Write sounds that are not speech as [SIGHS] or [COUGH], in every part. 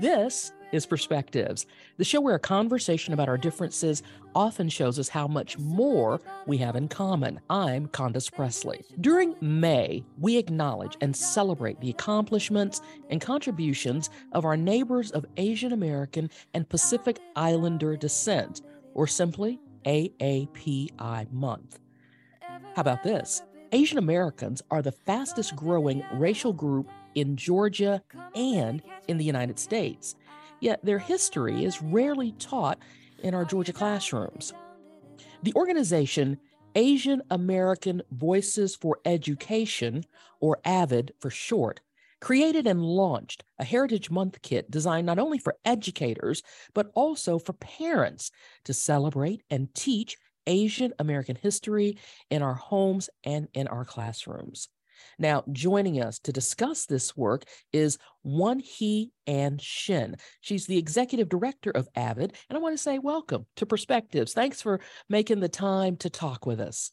This is Perspectives, the show where a conversation about our differences often shows us how much more we have in common. I'm Condace Pressley. During May, we acknowledge and celebrate the accomplishments and contributions of our neighbors of Asian American and Pacific Islander descent, or simply AAPI month. How about this? Asian Americans are the fastest growing racial group in Georgia and in the United States yet their history is rarely taught in our Georgia classrooms. The organization Asian American Voices for Education, or AAVED for short, created and launched a Heritage Month kit designed not only for educators, but also for parents to celebrate and teach Asian American history in our homes and in our classrooms. Now, joining us to discuss this work is Weonhee Ann Shin. She's the executive director of AAVED, and I want to say welcome to Perspectives. Thanks for making the time to talk with us.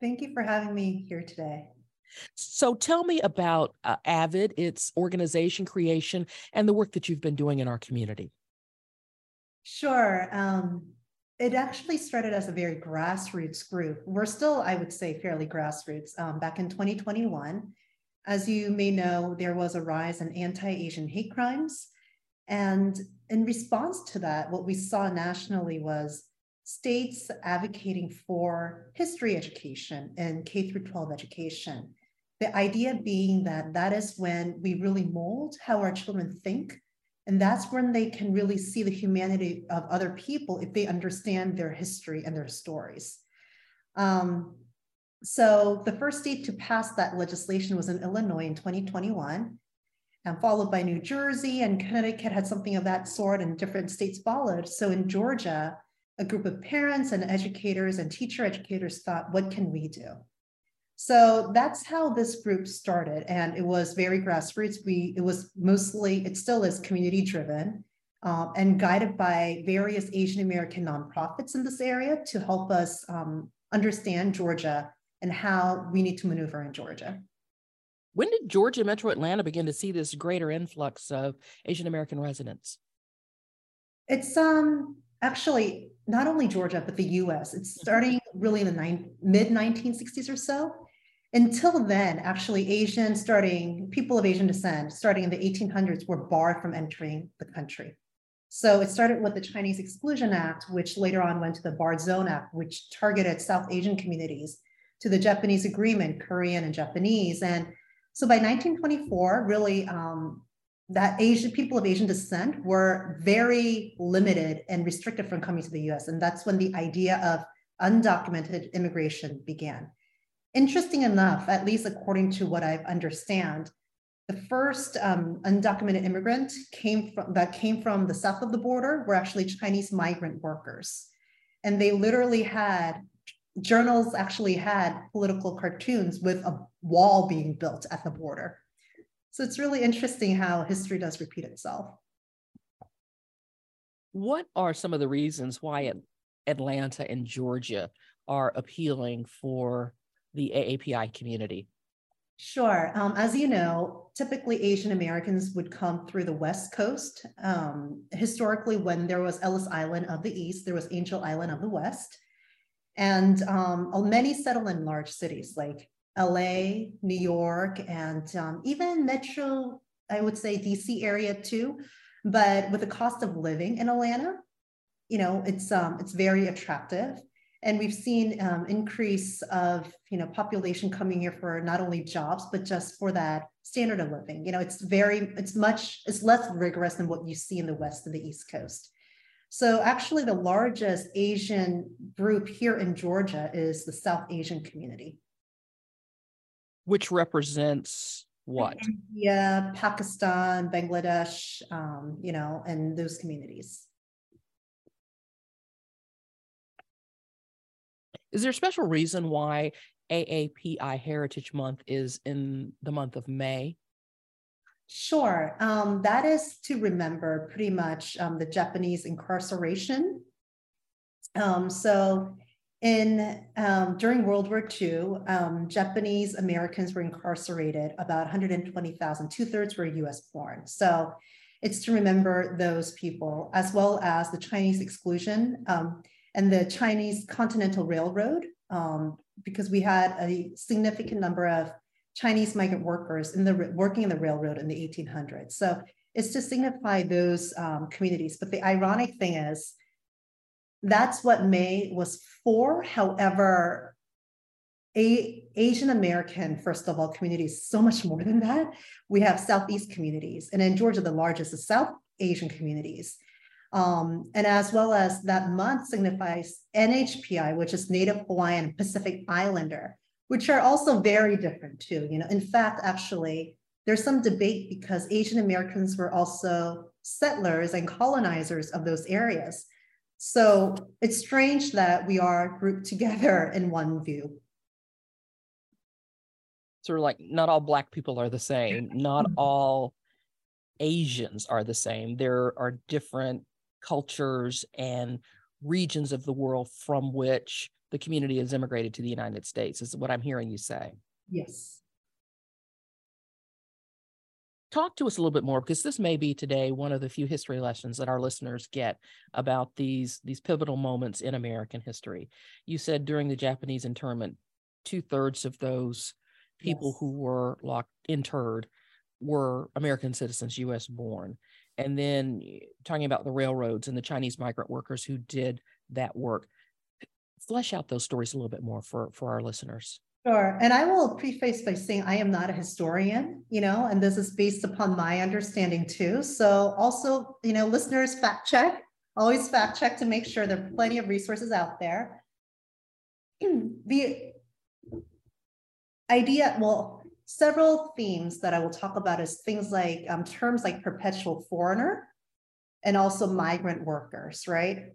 Thank you for having me here today. So, tell me about uh, AAVED, its organization creation, and the work that you've been doing in our community. Sure. Um, it actually started as a very grassroots group. We're still, I would say, fairly grassroots. Um, back in 2021, as you may know, there was a rise in anti Asian hate crimes. And in response to that, what we saw nationally was states advocating for history education and K through 12 education. The idea being that that is when we really mold how our children think and that's when they can really see the humanity of other people if they understand their history and their stories. Um, so the first state to pass that legislation was in Illinois in 2021, and followed by New Jersey and Connecticut had something of that sort, and different states followed. So in Georgia, a group of parents and educators and teacher educators thought, what can we do? So that's how this group started. And it was very grassroots. We, it was mostly, it still is community driven um, and guided by various Asian American nonprofits in this area to help us um, understand Georgia and how we need to maneuver in Georgia. When did Georgia Metro Atlanta begin to see this greater influx of Asian American residents? It's um actually not only Georgia but the U.S. It's starting really in the nine, mid 1960s or so. Until then, actually, Asian starting people of Asian descent, starting in the 1800s, were barred from entering the country. So it started with the Chinese Exclusion Act, which later on went to the Barred Zone Act, which targeted South Asian communities, to the Japanese Agreement, Korean and Japanese. And so by 1924, really, um, that Asian people of Asian descent were very limited and restricted from coming to the US. And that's when the idea of undocumented immigration began. Interesting enough, at least according to what I understand, the first um, undocumented immigrant came from that came from the south of the border were actually Chinese migrant workers, and they literally had journals actually had political cartoons with a wall being built at the border. So it's really interesting how history does repeat itself. What are some of the reasons why Atlanta and Georgia are appealing for the AAPI community? Sure. Um, as you know, typically Asian Americans would come through the West Coast. Um, historically, when there was Ellis Island of the East, there was Angel Island of the West. And um, many settle in large cities like LA, New York, and um, even Metro, I would say DC area too. But with the cost of living in Atlanta, you know, it's um, it's very attractive and we've seen um, increase of you know population coming here for not only jobs but just for that standard of living you know it's very it's much it's less rigorous than what you see in the west and the east coast so actually the largest asian group here in georgia is the south asian community Which represents what? India, Pakistan, Bangladesh, um, you know, and those communities. Is there a special reason why AAPI Heritage Month is in the month of May? Sure. Um, that is to remember pretty much um, the Japanese incarceration. Um, so in um, during World War II, um, Japanese Americans were incarcerated, about 120,000, two thirds were US born. So it's to remember those people, as well as the Chinese exclusion um, and the Chinese Continental Railroad, um, because we had a significant number of Chinese migrant workers in the working in the railroad in the 1800s. So it's to signify those um, communities. But the ironic thing is, that's what May was for. However, a Asian American, first of all, communities so much more than that. We have Southeast communities, and in Georgia, the largest is South Asian communities. Um, and as well as that month signifies NHPI, which is Native Hawaiian Pacific Islander, which are also very different too. You know, in fact, actually, there's some debate because Asian Americans were also settlers and colonizers of those areas. So it's strange that we are grouped together [LAUGHS] in one view. Sort of like not all Black people are the same, not [LAUGHS] all Asians are the same. There are different cultures and regions of the world from which the community has immigrated to the United States, is what I'm hearing you say. Yes. talk to us a little bit more because this may be today one of the few history lessons that our listeners get about these these pivotal moments in American history. You said during the Japanese internment, two thirds of those people Yes. who were locked interred were American citizens, U.S. born, and then eh, talking about the railroads and the Chinese migrant workers who did that work. Flesh out those stories a little bit more for for our listeners. Sure. And I will preface by saying I am not a historian, you know, and this is based upon my understanding too. So also, you know, listeners fact check, always fact check to make sure there are plenty of resources out there. [CLEARS THROAT] The idea, well, several themes that I will talk about is things like um, terms like perpetual foreigner and also migrant workers, right?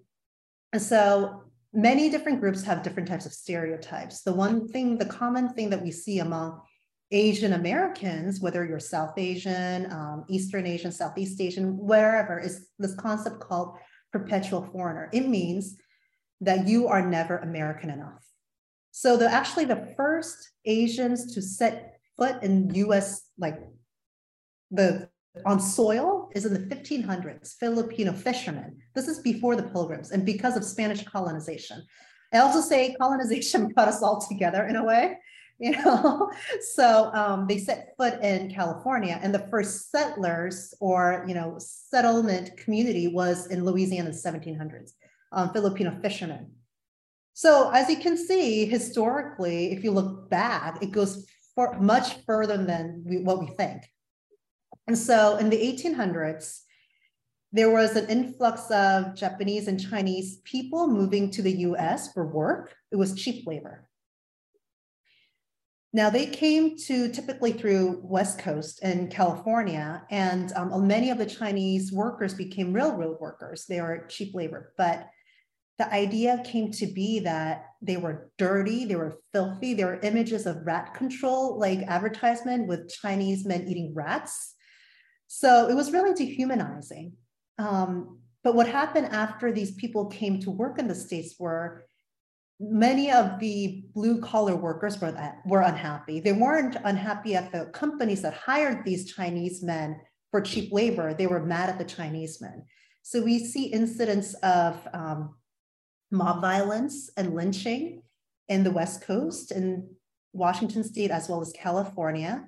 And so many different groups have different types of stereotypes. The one thing, the common thing that we see among Asian Americans, whether you're South Asian, um, Eastern Asian, Southeast Asian, wherever, is this concept called perpetual foreigner. It means that you are never American enough. So the actually the first Asians to set foot in US, like the on soil is in the 1500s, Filipino fishermen. This is before the pilgrims and because of Spanish colonization. I also say colonization [LAUGHS] brought us all together in a way, you know. [LAUGHS] So um, they set foot in California, and the first settlers or you know settlement community was in Louisiana in the 1700s, um, Filipino fishermen. So as you can see, historically, if you look back, it goes for much further than we, what we think. And so in the 1800s, there was an influx of Japanese and Chinese people moving to the US for work. It was cheap labor. Now they came to typically through West Coast and California, and um, many of the Chinese workers became railroad workers. They were cheap labor, but the idea came to be that they were dirty, they were filthy. There were images of rat control, like advertisement with Chinese men eating rats. So it was really dehumanizing. Um, but what happened after these people came to work in the States were many of the blue collar workers were, that, were unhappy. They weren't unhappy at the companies that hired these Chinese men for cheap labor. They were mad at the Chinese men. So we see incidents of um, mob violence and lynching in the West Coast in Washington state as well as California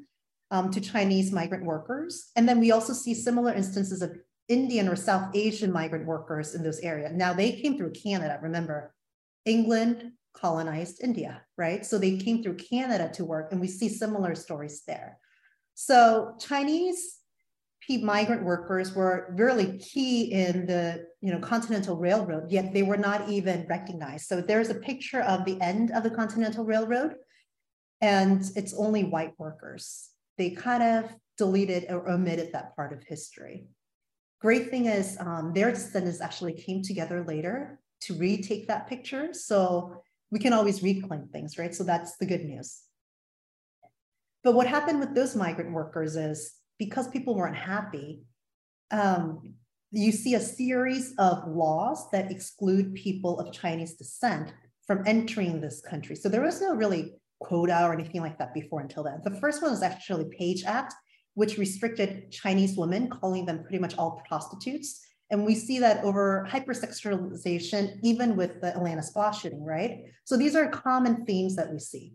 um, to Chinese migrant workers. And then we also see similar instances of Indian or South Asian migrant workers in those areas. Now they came through Canada, remember, England colonized India, right? So they came through Canada to work, and we see similar stories there. So Chinese migrant workers were really key in the you know continental railroad yet they were not even recognized so there's a picture of the end of the continental railroad and it's only white workers. They kind of deleted or omitted that part of history. Great thing is um, their descendants actually came together later to retake that picture. So we can always reclaim things, right? So that's the good news. But what happened with those migrant workers is because people weren't happy, um, you see a series of laws that exclude people of Chinese descent from entering this country. So there was no really quota or anything like that before until then. The first one was actually Page Act, which restricted Chinese women, calling them pretty much all prostitutes. And we see that over hypersexualization, even with the Atlanta spa shooting, right? So these are common themes that we see.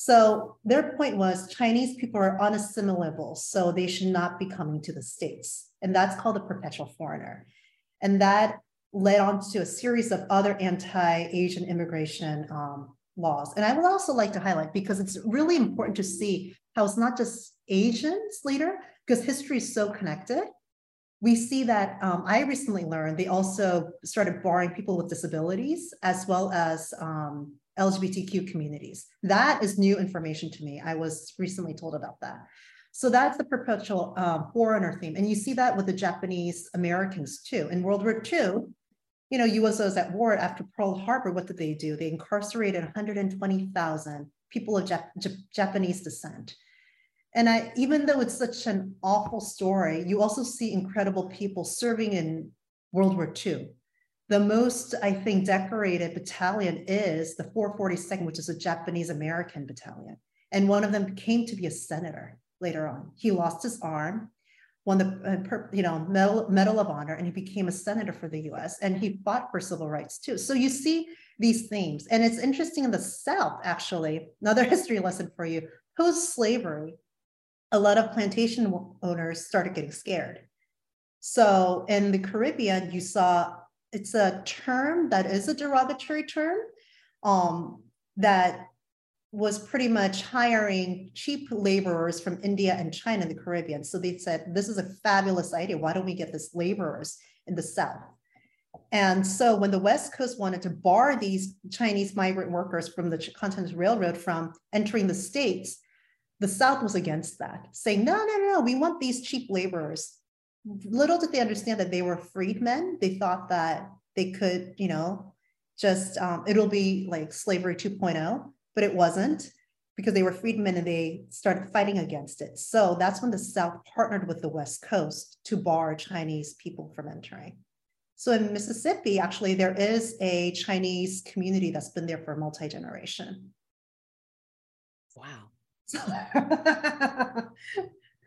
So their point was Chinese people are unassimilable, so they should not be coming to the States. And that's called a perpetual foreigner. And that led on to a series of other anti-Asian immigration um, laws. And I would also like to highlight, because it's really important to see how it's not just Asians later, because history is so connected. We see that um, I recently learned they also started barring people with disabilities as well as um, LGBTQ communities. That is new information to me. I was recently told about that. So that's the perpetual um, foreigner theme. And you see that with the Japanese Americans too. In World War II, you know, US was at war after Pearl Harbor. What did they do? They incarcerated 120,000 people of Jap- Japanese descent. And I, even though it's such an awful story, you also see incredible people serving in World War II. The most, I think, decorated battalion is the 442nd, which is a Japanese American battalion. And one of them came to be a senator later on. He lost his arm, won the uh, you know Medal, Medal of Honor, and he became a senator for the U.S. And he fought for civil rights too. So you see these themes, and it's interesting in the South actually. Another [LAUGHS] history lesson for you: post slavery, a lot of plantation owners started getting scared. So in the Caribbean, you saw it's a term that is a derogatory term um, that was pretty much hiring cheap laborers from India and China and the Caribbean. So they said, this is a fabulous idea. Why don't we get this laborers in the South? And so when the West Coast wanted to bar these Chinese migrant workers from the Continental Railroad from entering the States, the South was against that, saying, no, no, no, we want these cheap laborers. Little did they understand that they were freedmen. They thought that they could, you know, just, um, it'll be like slavery 2.0 but it wasn't because they were freedmen and they started fighting against it. So that's when the South partnered with the West Coast to bar Chinese people from entering. So in Mississippi, actually, there is a Chinese community that's been there for multi generation. Wow. [LAUGHS]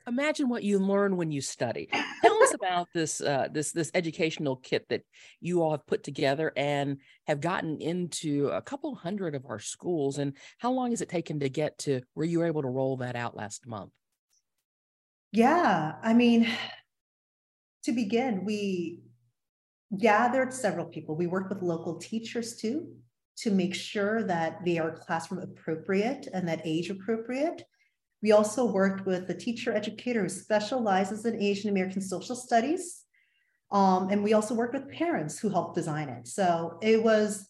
imagine what you learn when you study. Tell us about this uh, this this educational kit that you all have put together and have gotten into a couple hundred of our schools. And how long has it taken to get to where you were able to roll that out last month? Yeah, I mean, [SIGHS] to begin, we gathered several people. We worked with local teachers too to make sure that they are classroom appropriate and that age appropriate. We also worked with a teacher educator who specializes in Asian American social studies. Um, and we also worked with parents who helped design it. So it was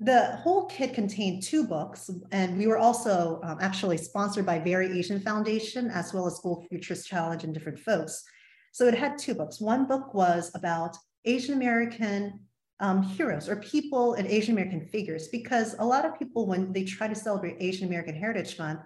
the whole kit contained two books, and we were also um, actually sponsored by Very Asian Foundation as well as School Futures Challenge and different folks. So it had two books. One book was about Asian American um, heroes or people and Asian American figures, because a lot of people, when they try to celebrate Asian American Heritage Month,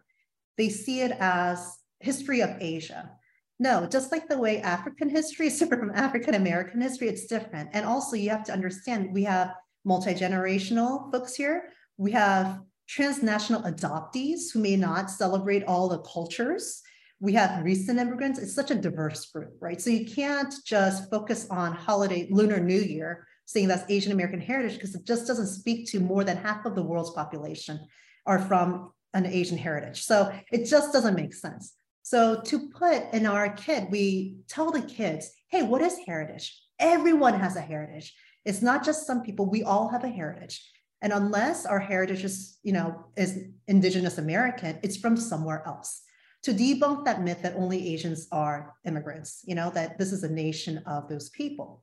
they see it as history of Asia. No, just like the way African history [LAUGHS] is different from African American history, it's different. And also, you have to understand we have multi generational folks here. We have transnational adoptees who may not celebrate all the cultures. We have recent immigrants. It's such a diverse group, right? So you can't just focus on holiday, Lunar New Year, saying that's Asian American heritage, because it just doesn't speak to more than half of the world's population are from an Asian heritage. So it just doesn't make sense. So to put in our kid, we tell the kids, hey, what is heritage? Everyone has a heritage. It's not just some people, we all have a heritage. And unless our heritage is, you know, is indigenous American, it's from somewhere else. To debunk that myth that only Asians are immigrants, you know, that this is a nation of those people.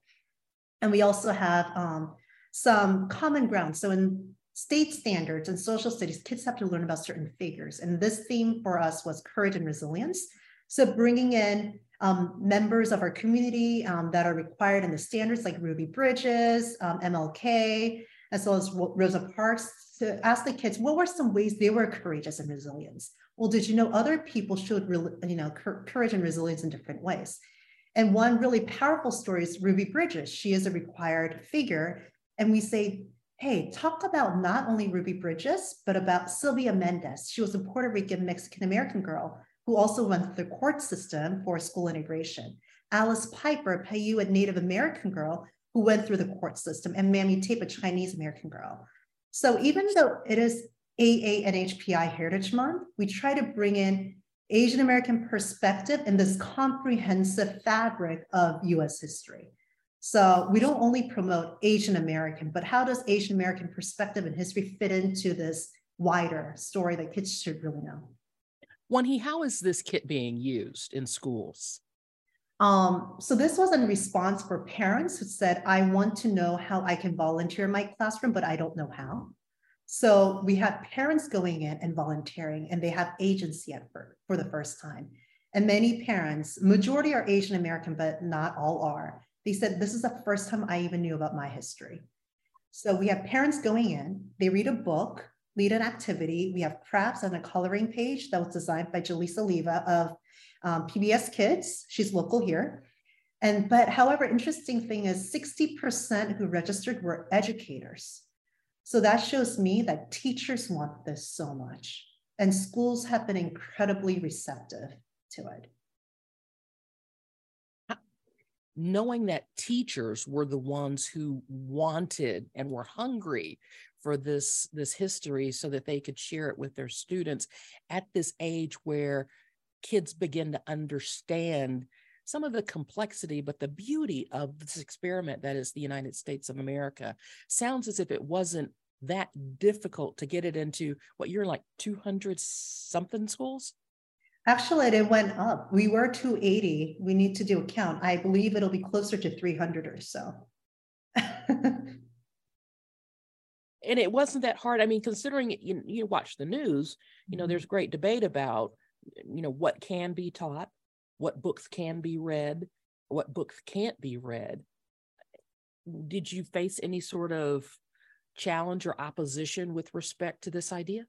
And we also have um, some common ground. So in state standards and social studies, kids have to learn about certain figures. And this theme for us was courage and resilience. So bringing in um, members of our community um, that are required in the standards like Ruby Bridges, um, MLK, as well as Rosa Parks to ask the kids, what were some ways they were courageous and resilient? Well, did you know other people showed you know, courage and resilience in different ways? And one really powerful story is Ruby Bridges. She is a required figure. And we say, hey, talk about not only Ruby Bridges, but about Sylvia Mendez. She was a Puerto Rican Mexican American girl who also went through the court system for school integration. Alice Piper, a Paiute Native American girl who went through the court system, and Mamie Tape, a Chinese American girl. So even though it is AANHPI Heritage Month, we try to bring in Asian American perspective in this comprehensive fabric of US history. So we don't only promote Asian American, but how does Asian American perspective and history fit into this wider story that kids should really know? He, how is this kit being used in schools? Um, so this was in response for parents who said, I want to know how I can volunteer in my classroom, but I don't know how. So we have parents going in and volunteering, and they have agency at first, for the first time. And many parents, majority are Asian American, but not all are. They said, This is the first time I even knew about my history. So we have parents going in, they read a book, lead an activity. We have crafts and a coloring page that was designed by Jaleesa Leva of um, PBS Kids. She's local here. And but however, interesting thing is 60% who registered were educators. So that shows me that teachers want this so much. And schools have been incredibly receptive to it. Knowing that teachers were the ones who wanted and were hungry for this this history so that they could share it with their students at this age where kids begin to understand some of the complexity but the beauty of this experiment that is the United States of America sounds as if it wasn't that difficult to get it into what you're like 200 something schools Actually, it went up. We were 280. We need to do a count. I believe it'll be closer to 300 or so. [LAUGHS] and it wasn't that hard. I mean, considering you, you watch the news, you know, mm-hmm. there's great debate about, you know, what can be taught, what books can be read, what books can't be read. Did you face any sort of challenge or opposition with respect to this idea?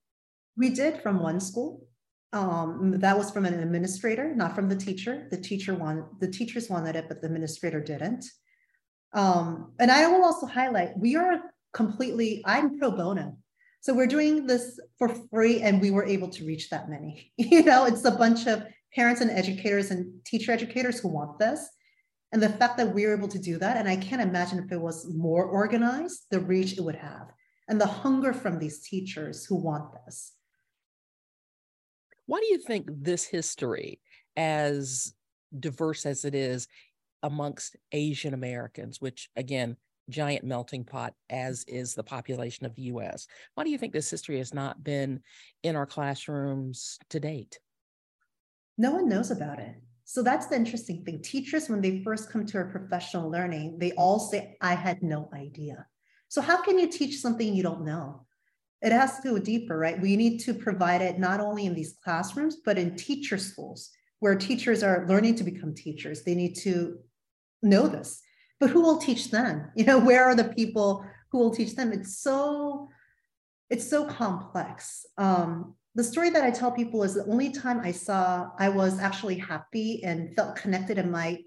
We did from one school. Um, that was from an administrator, not from the teacher. The teacher wanted the teachers wanted it, but the administrator didn't. Um, and I will also highlight we are completely, I'm pro bono. So we're doing this for free and we were able to reach that many. [LAUGHS] You know, it's a bunch of parents and educators and teacher educators who want this. And the fact that we are able to do that, and I can't imagine if it was more organized, the reach it would have, and the hunger from these teachers who want this. Why do you think this history, as diverse as it is amongst Asian Americans, which again, giant melting pot as is the population of the US. Why do you think this history has not been in our classrooms to date? No one knows about it. So that's the interesting thing. Teachers, when they first come to our professional learning, they all say, I had no idea. So, how can you teach something you don't know? It has to go deeper, right? We need to provide it not only in these classrooms, but in teacher schools where teachers are learning to become teachers. They need to know this but who will teach them [LAUGHS] you know where are the people who will teach them it's so it's so complex um, the story that i tell people is the only time i saw i was actually happy and felt connected in my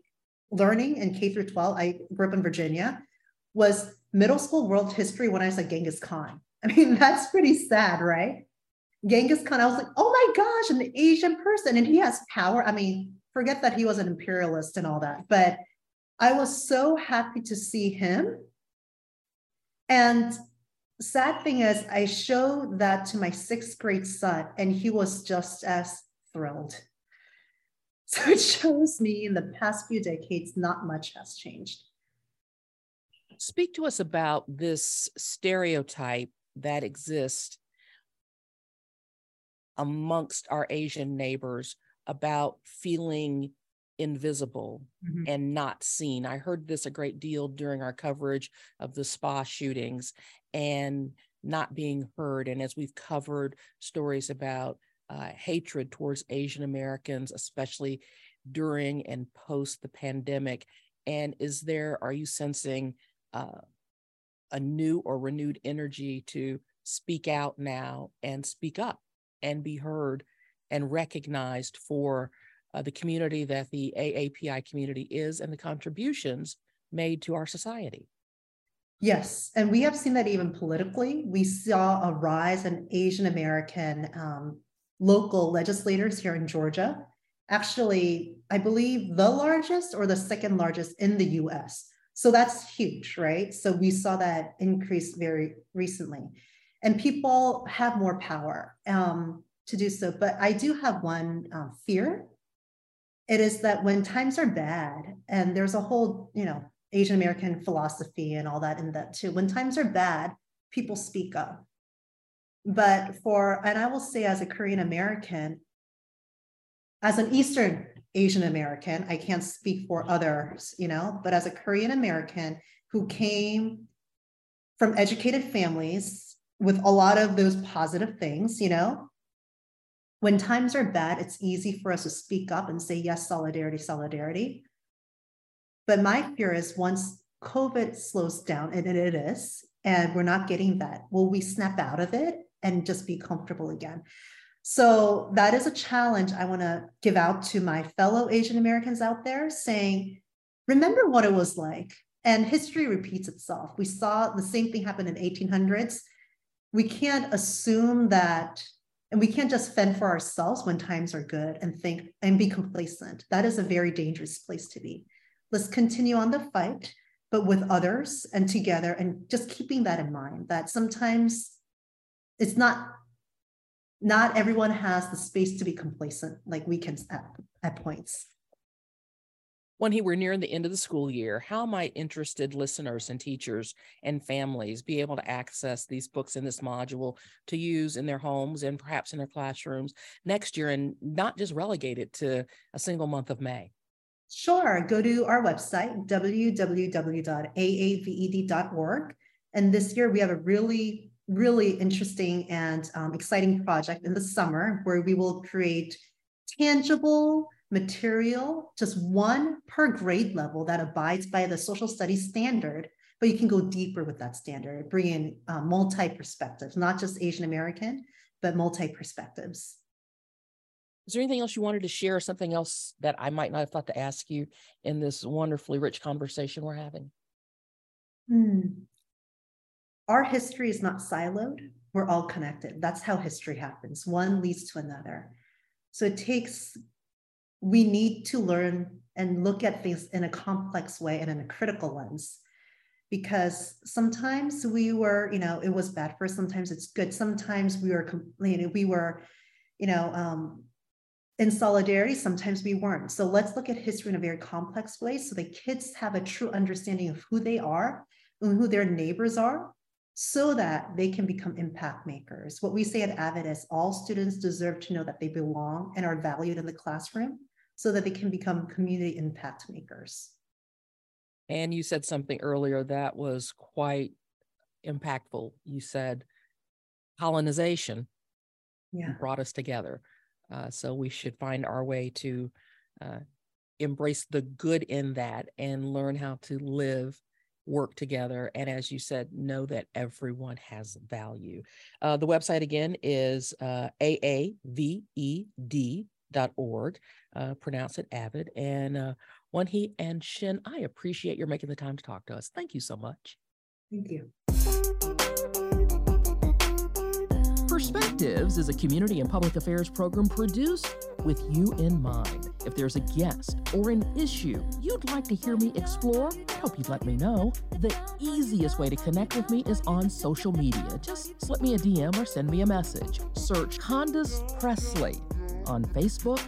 learning in k through 12 i grew up in virginia was middle school world history when i said genghis khan [LAUGHS] i mean that's pretty sad right genghis khan i was like oh my gosh an asian person and he has power i mean forget that he was an imperialist and all that but I was so happy to see him. And sad thing is, I showed that to my sixth grade son, and he was just as thrilled. [LAUGHS] So it shows me in the past few decades, not much has changed. Speak to us about this stereotype that exists amongst our Asian neighbors about feeling invisible mm-hmm. and not seen. I heard this a great deal during our coverage of the spa shootings. And not being heard. And as we've covered stories about uh, hatred towards Asian Americans, especially during and post the pandemic, and is there, are you sensing uh, a new or renewed energy to speak out now and speak up and be heard and recognized for uh, the community that the AAPI community is and the contributions made to our society? Yes, and we have seen that even politically. We saw a rise in Asian American um, local legislators here in Georgia. Actually, I believe the largest or the second largest in the US. So that's huge, right? So we saw that increase very recently. And people have more power um, to do so. But I do have one uh, fear. It is that when times are bad, and there's a whole, you know, Asian American philosophy and all that in that too. When times are bad, people speak up. But for, and I will say as a Korean American, as an Eastern Asian American, I can't speak for mm-hmm. others, you know, but as a Korean American who came from educated families with a lot of those positive things, you know, when times are bad, it's easy for us to speak up and say, yes, solidarity, solidarity. But my fear is once COVID slows down, and it is, and we're not getting that, will we snap out of it and just be comfortable again? So that is a challenge I want to give out to my fellow Asian Americans out there saying, remember what it was like. And history repeats itself. We saw the same thing happen in 1800s. We can't assume that, and we can't just fend for ourselves when times are good and think and be complacent. That is a very dangerous place to be. Let's continue on the fight, but with others and together, and just keeping that in mind that sometimes it's not not everyone has the space to be complacent like we can at, at points. When he were nearing the end of the school year, how might interested listeners and teachers and families be able to access these books in this module to use in their homes and perhaps in their classrooms next year and not just relegate it to a single month of May? Sure. Go to our website, www.aaved.org. And this year we have a really, really interesting and um, exciting project in the summer where we will create tangible material, just one per grade level that abides by the social studies standard, but you can go deeper with that standard, bring in uh, multi perspectives, not just Asian American, but multi perspectives. Is there anything else you wanted to share, something else that I might not have thought to ask you in this wonderfully rich conversation we're having? Hmm. Our history is not siloed, we're all connected. That's how history happens. One leads to another. So it takes, we need to learn and look at things in a complex way and in a critical lens because sometimes we were you know it was bad for us sometimes it's good sometimes we were complaining we were you know um, in solidarity, sometimes we weren't. So let's look at history in a very complex way so the kids have a true understanding of who they are and who their neighbors are so that they can become impact makers. What we say at AAVED is all students deserve to know that they belong and are valued in the classroom so that they can become community impact makers. And you said something earlier that was quite impactful. You said colonization yeah. brought us together. Uh, so we should find our way to uh, embrace the good in that and learn how to live, work together. And as you said, know that everyone has value. Uh, the website again is uh, aaved.org. Uh, pronounce it AVID. And uh, Weonhee Ann Shin, I appreciate your making the time to talk to us. Thank you so much. Thank you. Perspectives is a community and public affairs program produced with you in mind. If there's a guest or an issue you'd like to hear me explore, I hope you'd let me know. The easiest way to connect with me is on social media. Just slip me a DM or send me a message. Search Condace Pressley on Facebook,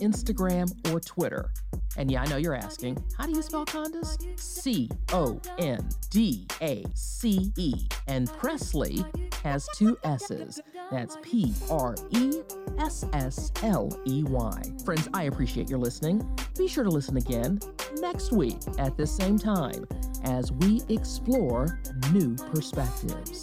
Instagram, or Twitter. And yeah, I know you're asking, how do you spell Condace? C O N D A C E. And Pressley has two S's. That's P R E S S L E Y. Friends, I appreciate your listening. Be sure to listen again next week at the same time as we explore new perspectives.